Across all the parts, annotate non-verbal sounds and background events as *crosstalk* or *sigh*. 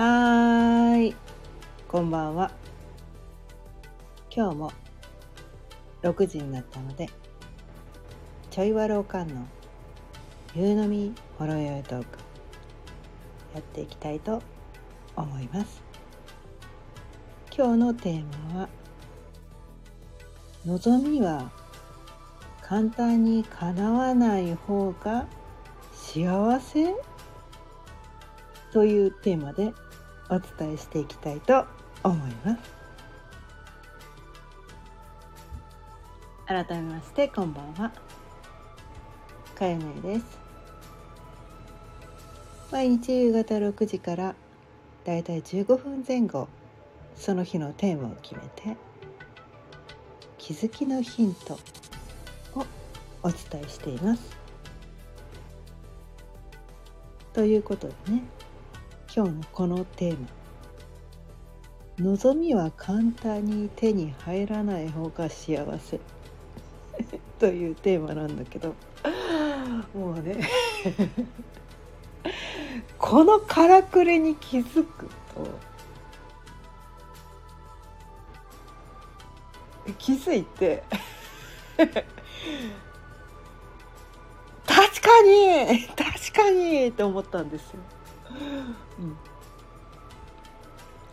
はい、こんばんは。今日も6時になったので、ちょいわろうかんの夕飲みほろよいトークやっていきたいと思います。今日のテーマは、望みは簡単に叶わない方が幸せ？というテーマでお伝えしていきたいと思います。改めましてこんばんは。かよねです。毎日夕方6時からだいたい15分前後その日のテーマを決めて気づきのヒントをお伝えしています。ということでね今日のこのテーマ「望みは簡単に手に入らない方が幸せ」*laughs* というテーマなんだけど。もうね。*laughs* このからくりに気づくと。気づいて。*laughs* 確かに。確かに。と思ったんですよ。うん、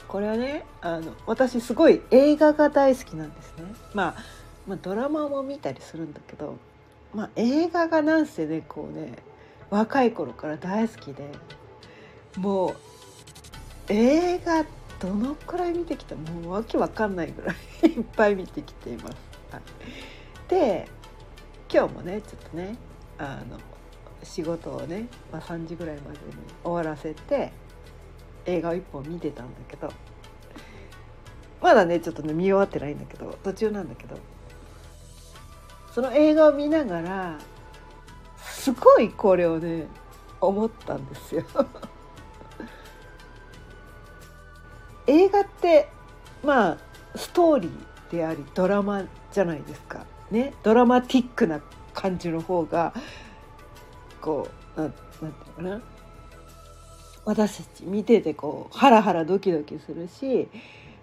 これはねあの私すごい映画が大好きなんですね、まあ、まあドラマも見たりするんだけど、まあ、映画がなんせねこうね若い頃から大好きでもう映画どのくらい見てきた？もうわけわかんないぐらい *laughs* いっぱい見てきています。はい、で今日もねちょっとねあの仕事をね、まあ、3時ぐらいまでに終わらせて映画を1本見てたんだけどまだねちょっとね見終わってないんだけど途中なんだけどその映画を見ながらすごいこれをね思ったんですよ。*laughs* 映画ってまあストーリーでありドラマじゃないですか。ねドラマティックな感じの方がこうなんなんていうかな。私たち見ててこうハラハラドキドキするし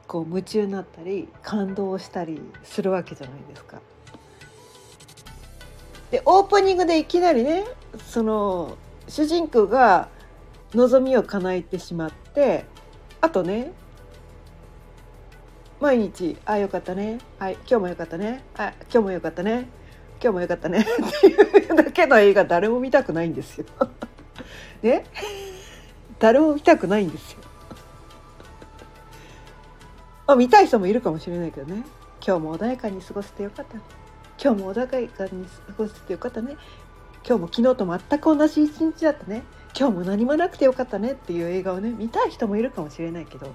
こう夢中になったり感動したりするわけじゃないですか。でオープニングでいきなりねその主人公が望みを叶えてしまってあとね毎日「あよかったね。はい今日もよかったね。あ今日もよかったね。今日もよかったね。っていうだけの映画誰も見たくないんですよ。*laughs* ね？誰も見たくないんですよ。まあ、見たい人もいるかもしれないけどね。今日も穏やかに過ごせてよかった今日も穏やかに過ごせてよかったね。今日も昨日と全く同じ一日だったね。今日も何もなくてよかったね。っていう映画をね見たい人もいるかもしれないけど、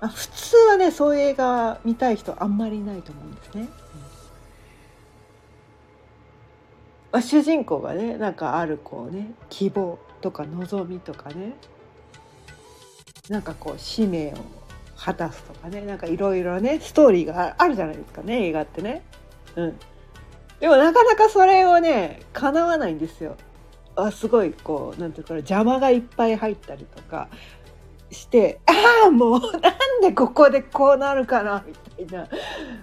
まあ、普通はねそういう映画見たい人あんまりいないと思うんですね。まあ、主人公がねなんかあるこうね希望とか望みとかねなんかこう使命を果たすとかねなんかいろいろねストーリーがあるじゃないですかね映画ってね。うん、でもなかなかそれをね叶わないんですよ。あすごいこうなんていうか邪魔がいっぱい入ったりとかしてああもうなんでここでこうなるかなみたいな。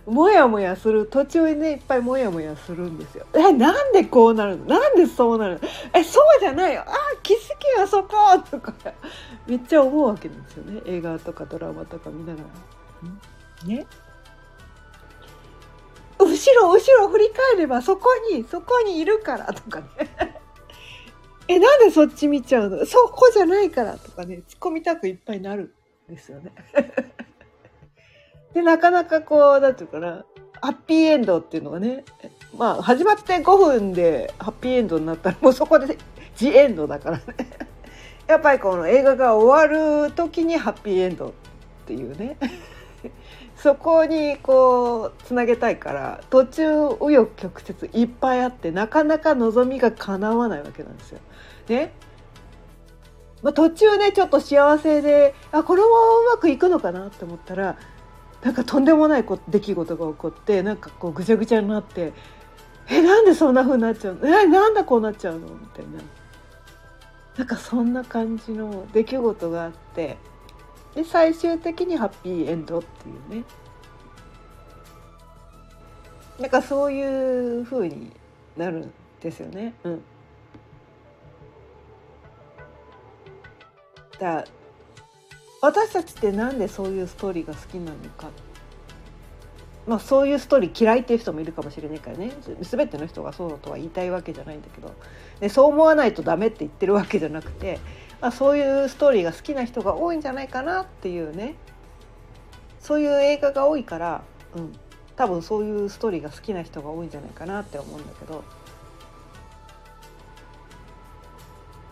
もやもやする。途中にねいっぱいもやもやするんですよ。えなんでこうなるの？なんでそうなるの？えそうじゃないよ。あ気づきはそことか。めっちゃ思うわけですよね。映画とかドラマとか見ながら。ね？後ろ後ろ振り返ればそこにそこにいるからとかねえなんでそっち見ちゃうの？そこじゃないからとかね突っ込みたくいっぱいなるんですよね。*laughs* でなかなかこう何て言うかなハッピーエンドっていうのがねまあ始まって5分でハッピーエンドになったらもうそこでジエンドだからね *laughs* やっぱりこの映画が終わる時にハッピーエンドっていうね *laughs* そこにこうつなげたいから途中紆余曲折いっぱいあってなかなか望みが叶わないわけなんですよ。ねまあ、途中ねちょっと幸せであこのままうまくいくのかなって思ったらなんかとんでもないこ出来事が起こってなんかこうぐちゃぐちゃになってえなんでそんな風になっちゃうの？えなんでこうなっちゃうの？みたいな。なんかそんな感じの出来事があって。で最終的にハッピーエンドっていうね。なんかそういう風になるんですよね。うん、だ私たちってなんでそういうストーリーが好きなのか。まあそういうストーリー嫌いっていう人もいるかもしれないからね。全ての人がそうだとは言いたいわけじゃないんだけど。でそう思わないとダメって言ってるわけじゃなくて、まあ、そういうストーリーが好きな人が多いんじゃないかなっていうね。そういう映画が多いから、うん、多分そういうストーリーが好きな人が多いんじゃないかなって思うんだけど。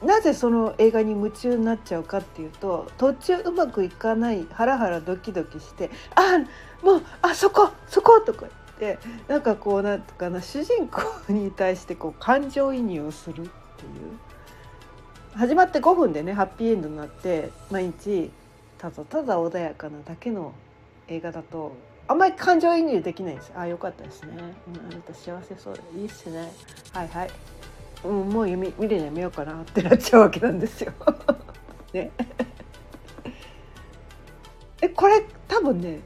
なぜその映画に夢中になっちゃうかっていうと途中うまくいかないハラハラドキドキして「あもうあそこそこ!」とか言ってなんかこうなんとかな主人公に対してこう感情移入をするっていう。始まって5分でねハッピーエンドになって毎日ただただ穏やかなだけの映画だとあんまり感情移入できないんです。ああよかったですね、うん、あなた幸せそうでいいっすね。はいはい、うん、もう見見るのやめようかなってなっちゃうわけなんですよ。*laughs* ね *laughs* えこれ多分ね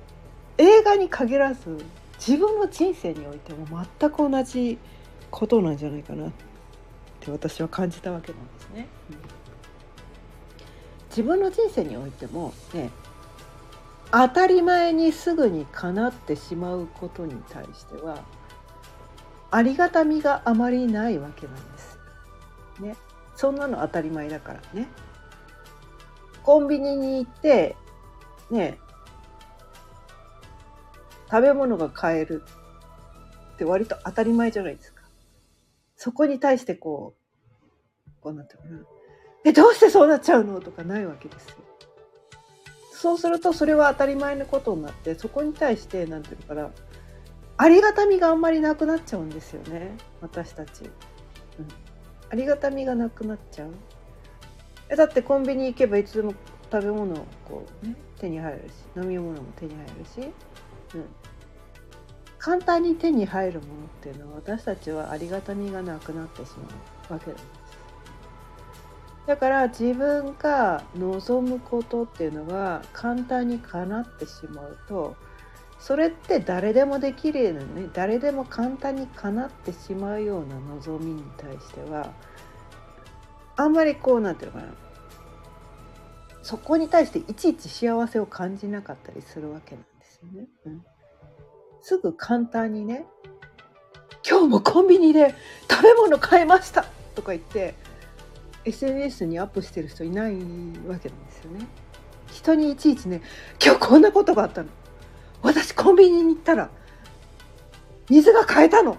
映画に限らず自分の人生においても全く同じことなんじゃないかなって私は感じたわけなんですね。うん、自分の人生においてもね当たり前にすぐにかなってしまうことに対してはありがたみがあまりないわけなんです。ね、そんなの当たり前だからね。コンビニに行ってね食べ物が買えるって割と当たり前じゃないですか。そこに対してこうこうなってるかな。えどうしてそうなっちゃうのとかないわけですよ。そうするとそれは当たり前のことになってそこに対して何て言うのかなありがたみがあんまりなくなっちゃうんですよね。私たち、うん、ありがたみがなくなっちゃう。えだってコンビニ行けばいつでも食べ物をこう、ね、手に入るし飲み物も手に入るし、うん、簡単に手に入るものっていうのは私たちはありがたみがなくなってしまうわけなんです。だから自分が望むことっていうのが簡単に叶ってしまうとそれって誰でもできるよね誰でも簡単に叶ってしまうような望みに対してはあんまりこうなんていうのかなそこに対していちいち幸せを感じなかったりするわけなんですよね。うん、すぐ簡単にね「今日もコンビニで食べ物買いました!」とか言って SNS にアップしてる人いないわけなんですよね。人にいちいちね今日こんなことがあったの私コンビニに行ったら水が買えたの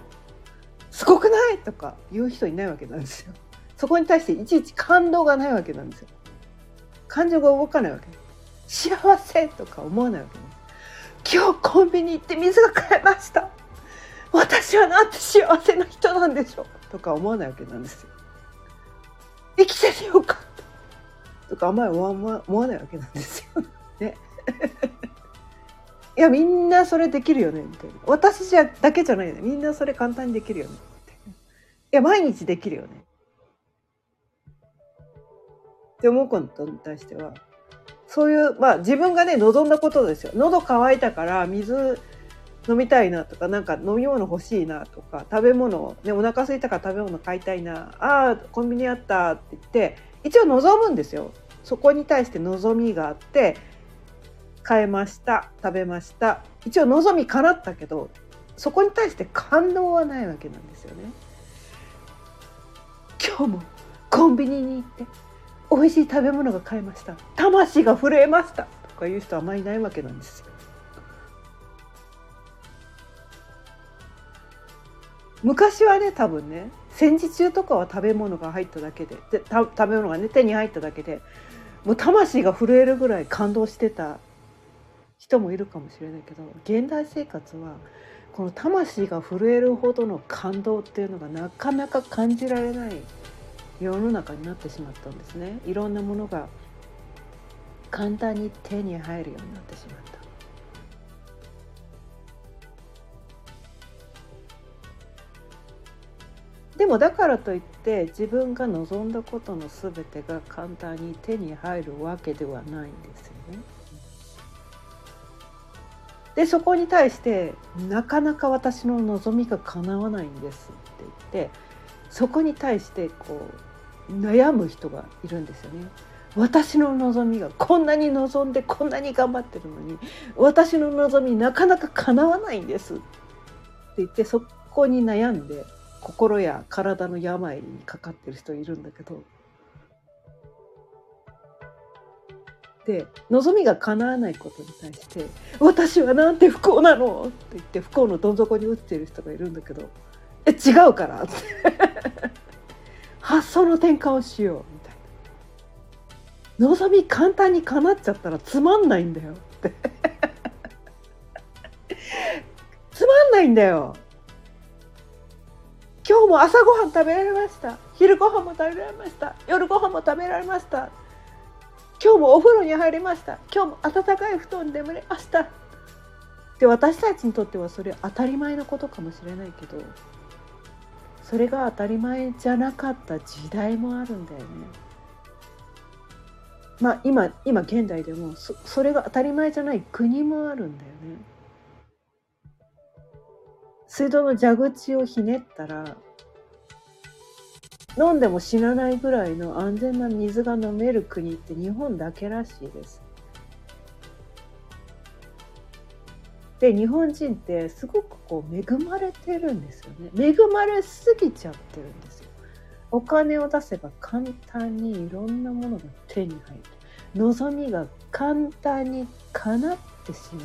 すごくない？とか言う人いないわけなんですよ。そこに対していちいち感動がないわけなんですよ。感情が動かないわけ幸せとか思わないわけです今日コンビニ行って水が買えました私はなんて幸せな人なんでしょうとか思わないわけなんですよ生きててよかったとかあんまり思わ思わないわけなんですよ。ね。いやみんなそれできるよねみたいな。私じゃだけじゃないよね。みんなそれ簡単にできるよね。いや毎日できるよね。って思うことに対してはそういうまあ自分がね望んだことですよ。喉乾いたから水飲みたいなとかなんか飲み物欲しいなとか食べ物、ね、お腹空いたから食べ物買いたいな。ああコンビニあったって言って一応望むんですよ。そこに対して望みがあって買えました食べました。一応望み叶ったけどそこに対して感動はないわけなんですよね。今日もコンビニに行って美味しい食べ物が買えました。魂が震えました。とかいう人はあまりいないわけなんですよ。昔はね多分ね戦時中とかは食べ物が入っただけでで食べ物がね手に入っただけでもう魂が震えるぐらい感動してた人もいるかもしれないけど現代生活はこの魂が震えるほどの感動っていうのがなかなか感じられない世の中になってしまったんですねいろんなものが簡単に手に入るようになってしまった。でもだからといって自分が望んだことの全てが簡単に手に入るわけではないんですよね。でそこに対してなかなか私の望みが叶わないんですって言ってそこに対してこう悩む人がいるんですよね。私の望みがこんなに望んでこんなに頑張ってるのに私の望みなかなか叶わないんですって言ってそこに悩んで心や体の病にかかってる人いるんだけどで望みが叶わないことに対して「私はなんて不幸なの!」って言って不幸のどん底に落ちてる人がいるんだけど「え違うから」っ *laughs* て発想の転換をしようみたいな。望み簡単に叶っちゃったらつまんないんだよって。*laughs* つまんないんだよ。今日も朝ごはん食べられました。昼ごはんも食べられました。夜ごはんも食べられました。今日もお風呂に入りました今日も暖かい布団で眠れましたで私たちにとってはそれ当たり前のことかもしれないけどそれが当たり前じゃなかった時代もあるんだよね。まあ今今現代でもそそれが当たり前じゃない国もあるんだよね。水道の蛇口をひねったら飲んでも死なないぐらいの安全な水が飲める国って日本だけらしいです。で日本人ってすごくこう恵まれてるんですよね恵まれすぎちゃってるんですよ。お金を出せば簡単にいろんなものが手に入る望みが簡単に叶ってしま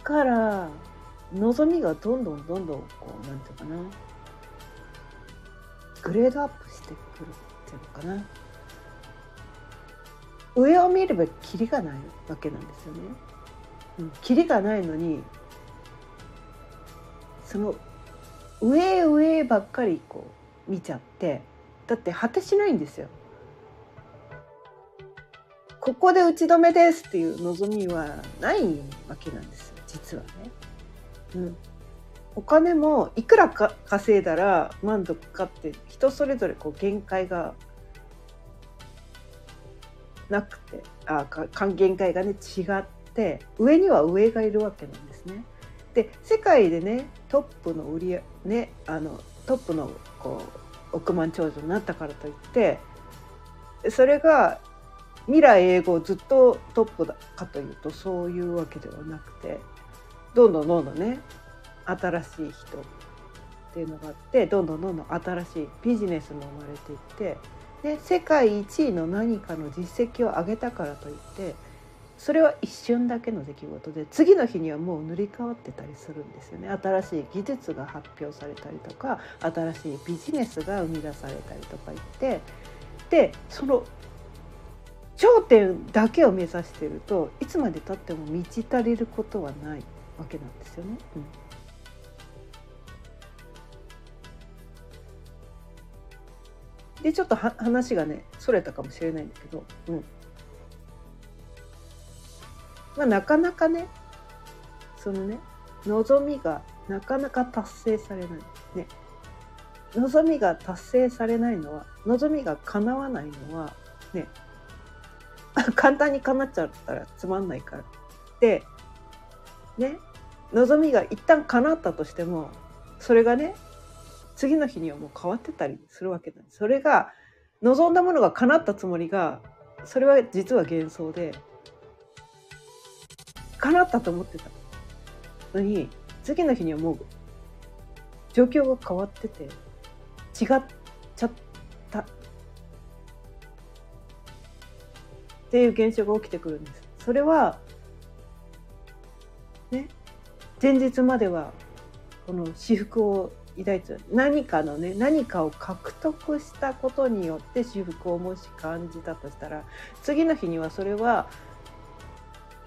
うから望みがどんどんどんどんこうなんていうかなグレードアップしてくるっていうのかな上を見ればキリがないわけなんですよね。うん、キリがないのにその上上ばっかりこう見ちゃってだって果てしないんですよ。ここで打ち止めですっていう望みはないわけなんですよ実はね。うん、お金もいくらか稼いだら満足かって人それぞれこう限界がなくてあ限界がね違って上には上がいるわけなんですね。で世界でねトップの売りねあのトップのこう億万長者になったからといってそれが未来英語ずっとトップだかというとそういうわけではなくてどんどんどんどんね新しい人っていうのがあってどんどんどんどん新しいビジネスも生まれていってで世界一位の何かの実績を上げたからといってそれは一瞬だけの出来事で次の日にはもう塗り替わってたりするんですよね新しい技術が発表されたりとか新しいビジネスが生み出されたりとか言ってでその頂点だけを目指してるといつまでたっても満ち足りることはないわけなんですよね。うん、でちょっと話がねそれたかもしれないんだけど、うん。まあ、なかなかねそのね望みがなかなか達成されない。ね。望みが達成されないのは望みが叶わないのはね。*laughs* 簡単に叶っちゃったらつまんないから。でね。望みが一旦叶ったとしてもそれがね次の日にはもう変わってたりするわけなんですそれが望んだものが叶ったつもりがそれは実は幻想で叶ったと思ってたのに次の日にはもう状況が変わってて違っちゃったっていう現象が起きてくるんです。それはね前日まではこの私服を抱いて何かのね何かを獲得したことによって私服をもし感じたとしたら次の日にはそれは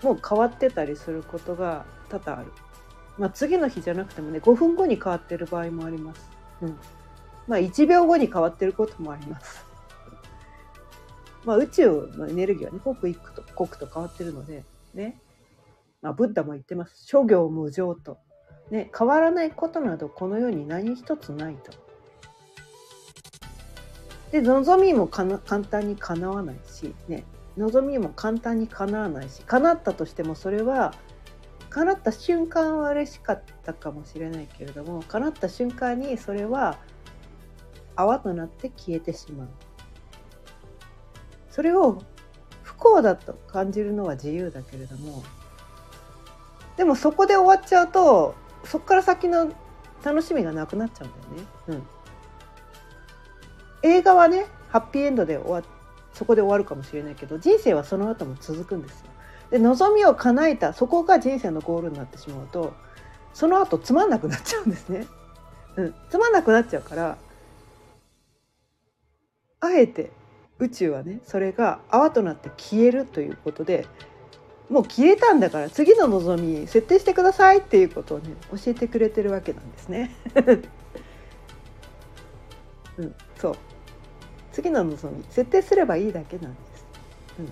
もう変わってたりすることが多々ある。まあ、次の日じゃなくてもね5分後に変わってる場合もあります。うん、まあ1秒後に変わってることもあります。まあ、宇宙のエネルギーはね刻一刻と刻と変わってるのでねまあ、ブッダも言ってます諸行無常とね、変わらないことなどこの世に何一つないと。で望みも簡単に叶わないし、ね、望みも簡単に叶わないし叶ったとしてもそれは叶った瞬間は嬉しかったかもしれないけれども叶った瞬間にそれは泡となって消えてしまう。それを不幸だと感じるのは自由だけれどもでもそこで終わっちゃうとそこから先の楽しみがなくなっちゃうんだよね。うん、映画はねハッピーエンドで終わそこで終わるかもしれないけど人生はその後も続くんですよ。で望みを叶えたそこが人生のゴールになってしまうとその後つまんなくなっちゃうんですね。うん、つまんなくなっちゃうからあえて宇宙はねそれが泡となって消えるということでもう消えたんだから次の望み設定してくださいっていうことをね教えてくれてるわけなんですね。*laughs* うん、そう次の望み設定すればいいだけなんです。うん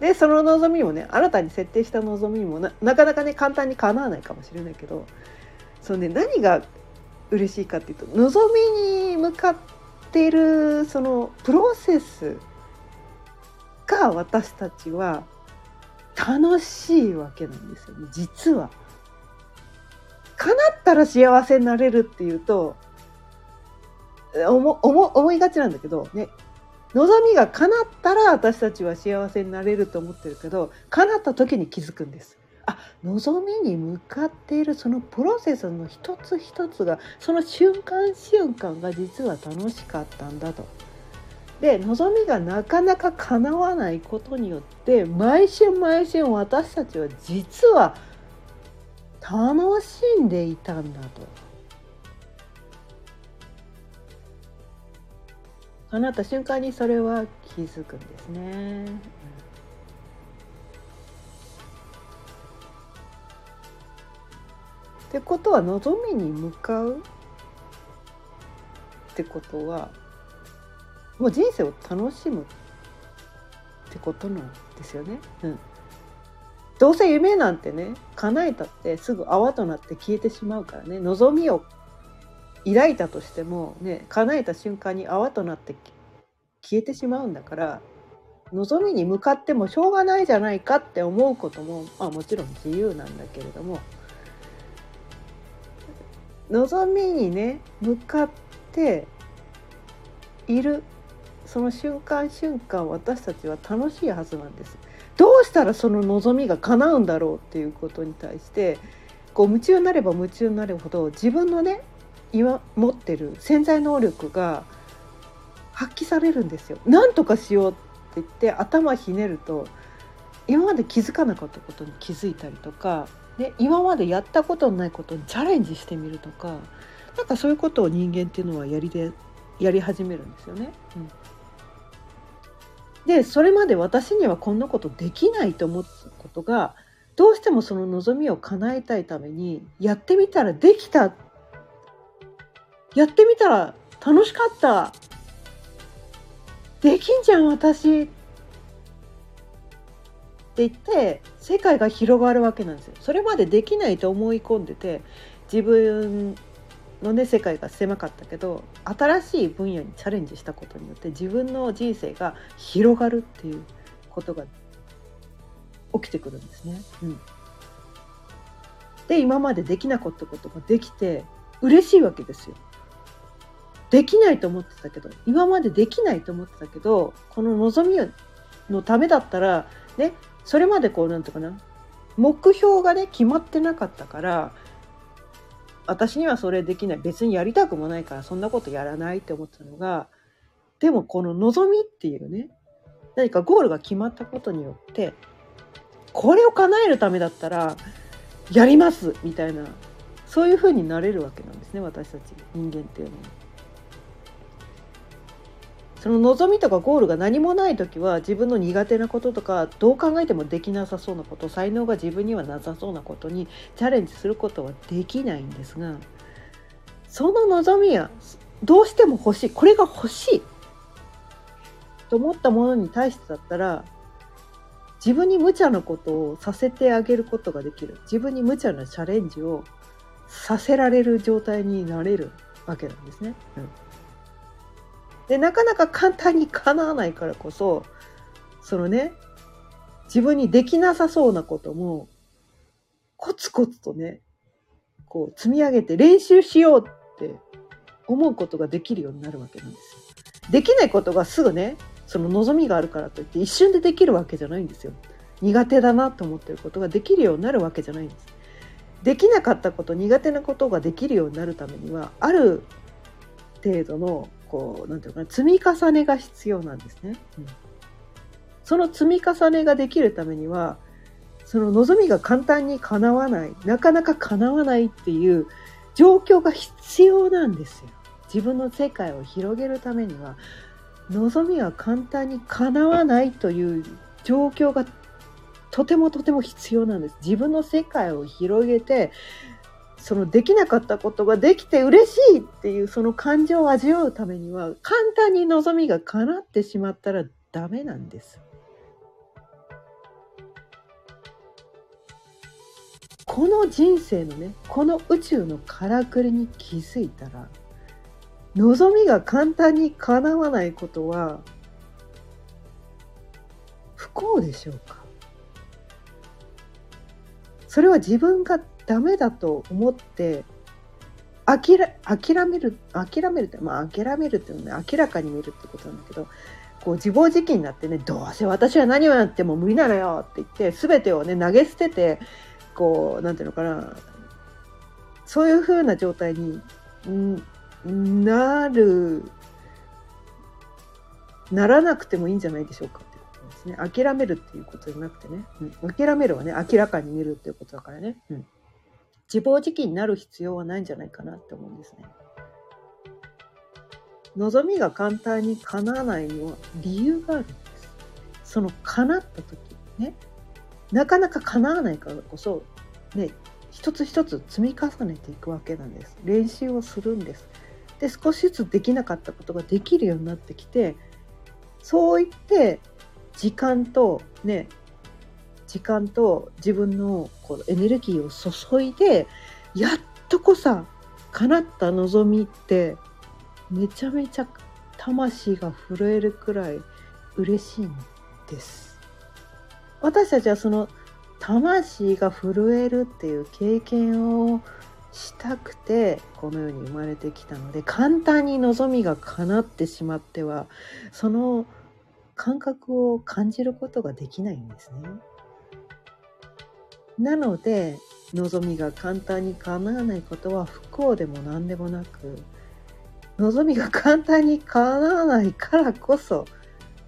でその望みもね新たに設定した望みもななかなかね簡単に叶わないかもしれないけどそのね何が嬉しいかっていうと望みに向かっているそのプロセスが私たちは楽しいわけなんですよね実は。叶ったら幸せになれるっていうと思思いがちなんだけどね望みが叶ったら私たちは幸せになれると思ってるけど叶った時に気づくんです。あ望みに向かっているそのプロセスの一つ一つがその瞬間瞬間が実は楽しかったんだと。で望みがなかなか叶わないことによって毎週毎週私たちは実は楽しんでいたんだと。叶った瞬間にそれは気づくんですね。ってことは望みに向かうってことはもう人生を楽しむってことなんですよね。うん、どうせ夢なんてね叶えたってすぐ泡となって消えてしまうからね望みを抱いたとしてもね叶えた瞬間に泡となって消えてしまうんだから望みに向かってもしょうがないじゃないかって思うことも、まあ、もちろん自由なんだけれども望みにね向かっているその瞬間瞬間私たちは楽しいはずなんです。どうしたらその望みが叶うんだろうっていうことに対してこう夢中になれば夢中になるほど自分のね今持ってる潜在能力が発揮されるんですよ。なんとかしようって言って頭ひねると今まで気づかなかったことに気づいたりとかで今までやったことのないことにチャレンジしてみるとかなんかそういうことを人間っていうのはやりでやり始めるんですよね。うんでそれまで私にはこんなことできないと思ったことがどうしてもその望みを叶えたいためにやってみたらできた。やってみたら楽しかった。できんじゃん私。って言って世界が広がるわけなんですよ。それまでできないと思い込んでて自分のね世界が狭かったけど新しい分野にチャレンジしたことによって自分の人生が広がるっていうことが起きてくるんですね。うん、で今までできなかったことができて嬉しいわけですよ。できないと思ってたけど今までできないと思ってたけどこの望みのためだったらねそれまでこうなんとかな目標がね決まってなかったから私にはそれできない別にやりたくもないからそんなことやらないって思ったのがでもこの望みっていうね何かゴールが決まったことによってこれを叶えるためだったらやりますみたいなそういうふうになれるわけなんですね私たち人間っていうのは。その望みとかゴールが何もない時は自分の苦手なこととかどう考えてもできなさそうなこと才能が自分にはなさそうなことにチャレンジすることはできないんですがその望みはどうしても欲しいこれが欲しいと思ったものに対してだったら自分に無茶なことをさせてあげることができる自分に無茶なチャレンジをさせられる状態になれるわけなんですね。うん、でなかなか簡単にかなわないからこそそのね自分にできなさそうなこともコツコツとねこう積み上げて練習しようって思うことができるようになるわけなんですよ。できないことがすぐねその望みがあるからといって一瞬でできるわけじゃないんですよ。苦手だなと思ってることができるようになるわけじゃないんです。できなかったこと苦手なことができるようになるためにはある程度のこうなんていうかな積み重ねが必要なんですね。うん、その積み重ねができるためにはその望みが簡単に叶わないなかなか叶わないっていう状況が必要なんですよ。自分の世界を広げるためには望みは簡単に叶わないという状況がとてもとても必要なんです。自分の世界を広げてそのできなかったことができて嬉しいっていうその感情を味わうためには簡単に望みが叶ってしまったらダメなんです。この人生のねこの宇宙のからくりに気づいたら望みが簡単に叶わないことは不幸でしょうか？それは自分がダメだと思って諦める諦めるってまあ諦めるっていうのは、ね、明らかに見るってことなんだけどこう自暴自棄になってねどうせ私は何をやっても無理なのよって言って全てをね投げ捨ててこうなんていうのかなそういうふうな状態になるならなくてもいいんじゃないでしょうかってことですね。諦めるっていうことじゃなくてね、うん、諦めるはね明らかに見るっていうことだからね、うん、自暴自棄になる必要はないんじゃないかなって思うんですね。望みが簡単に叶わないには理由があるんです。その叶った時ね。なかなか叶わないからこそね一つ一つ積み重ねていくわけなんです。練習をするんです。で少しずつできなかったことができるようになってきてそう言って時間とね時間と自分のこうエネルギーを注いでやっとこさ叶った望みってめちゃめちゃ魂が震えるくらい嬉しいんです。私たちはその魂が震えるっていう経験をしたくてこの世に生まれてきたので簡単に望みが叶ってしまってはその感覚を感じることができないんですね。なので望みが簡単に叶わないことは不幸でも何でもなく望みが簡単に叶わないからこそ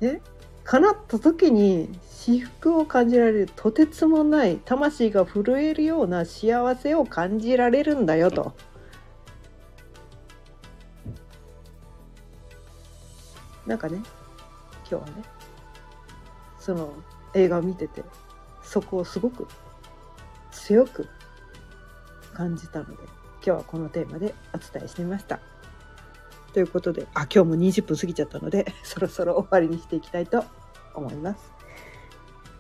ね叶った時に至福を感じられるとてつもない魂が震えるような幸せを感じられるんだよと。なんかね今日はねその映画を見ててそこをすごく強く感じたので今日はこのテーマでお伝えしてみました。ということで、あ、今日も20分過ぎちゃったので、*laughs* そろそろ終わりにしていきたいと思います。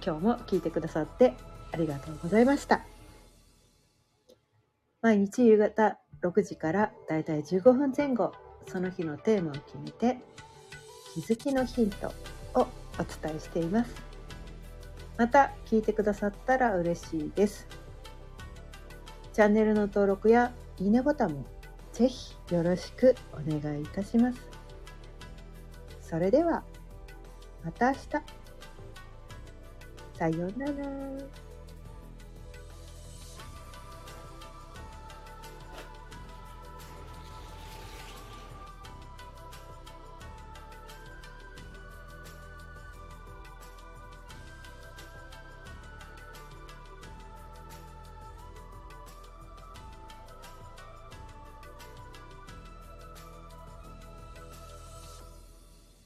今日も聞いてくださってありがとうございました。毎日夕方6時からだいたい15分前後、その日のテーマを決めて、気づきのヒントをお伝えしています。また聞いてくださったら嬉しいです。チャンネルの登録やいいねボタンもぜひよろしくお願いいたします。それではまた明日。さようなら。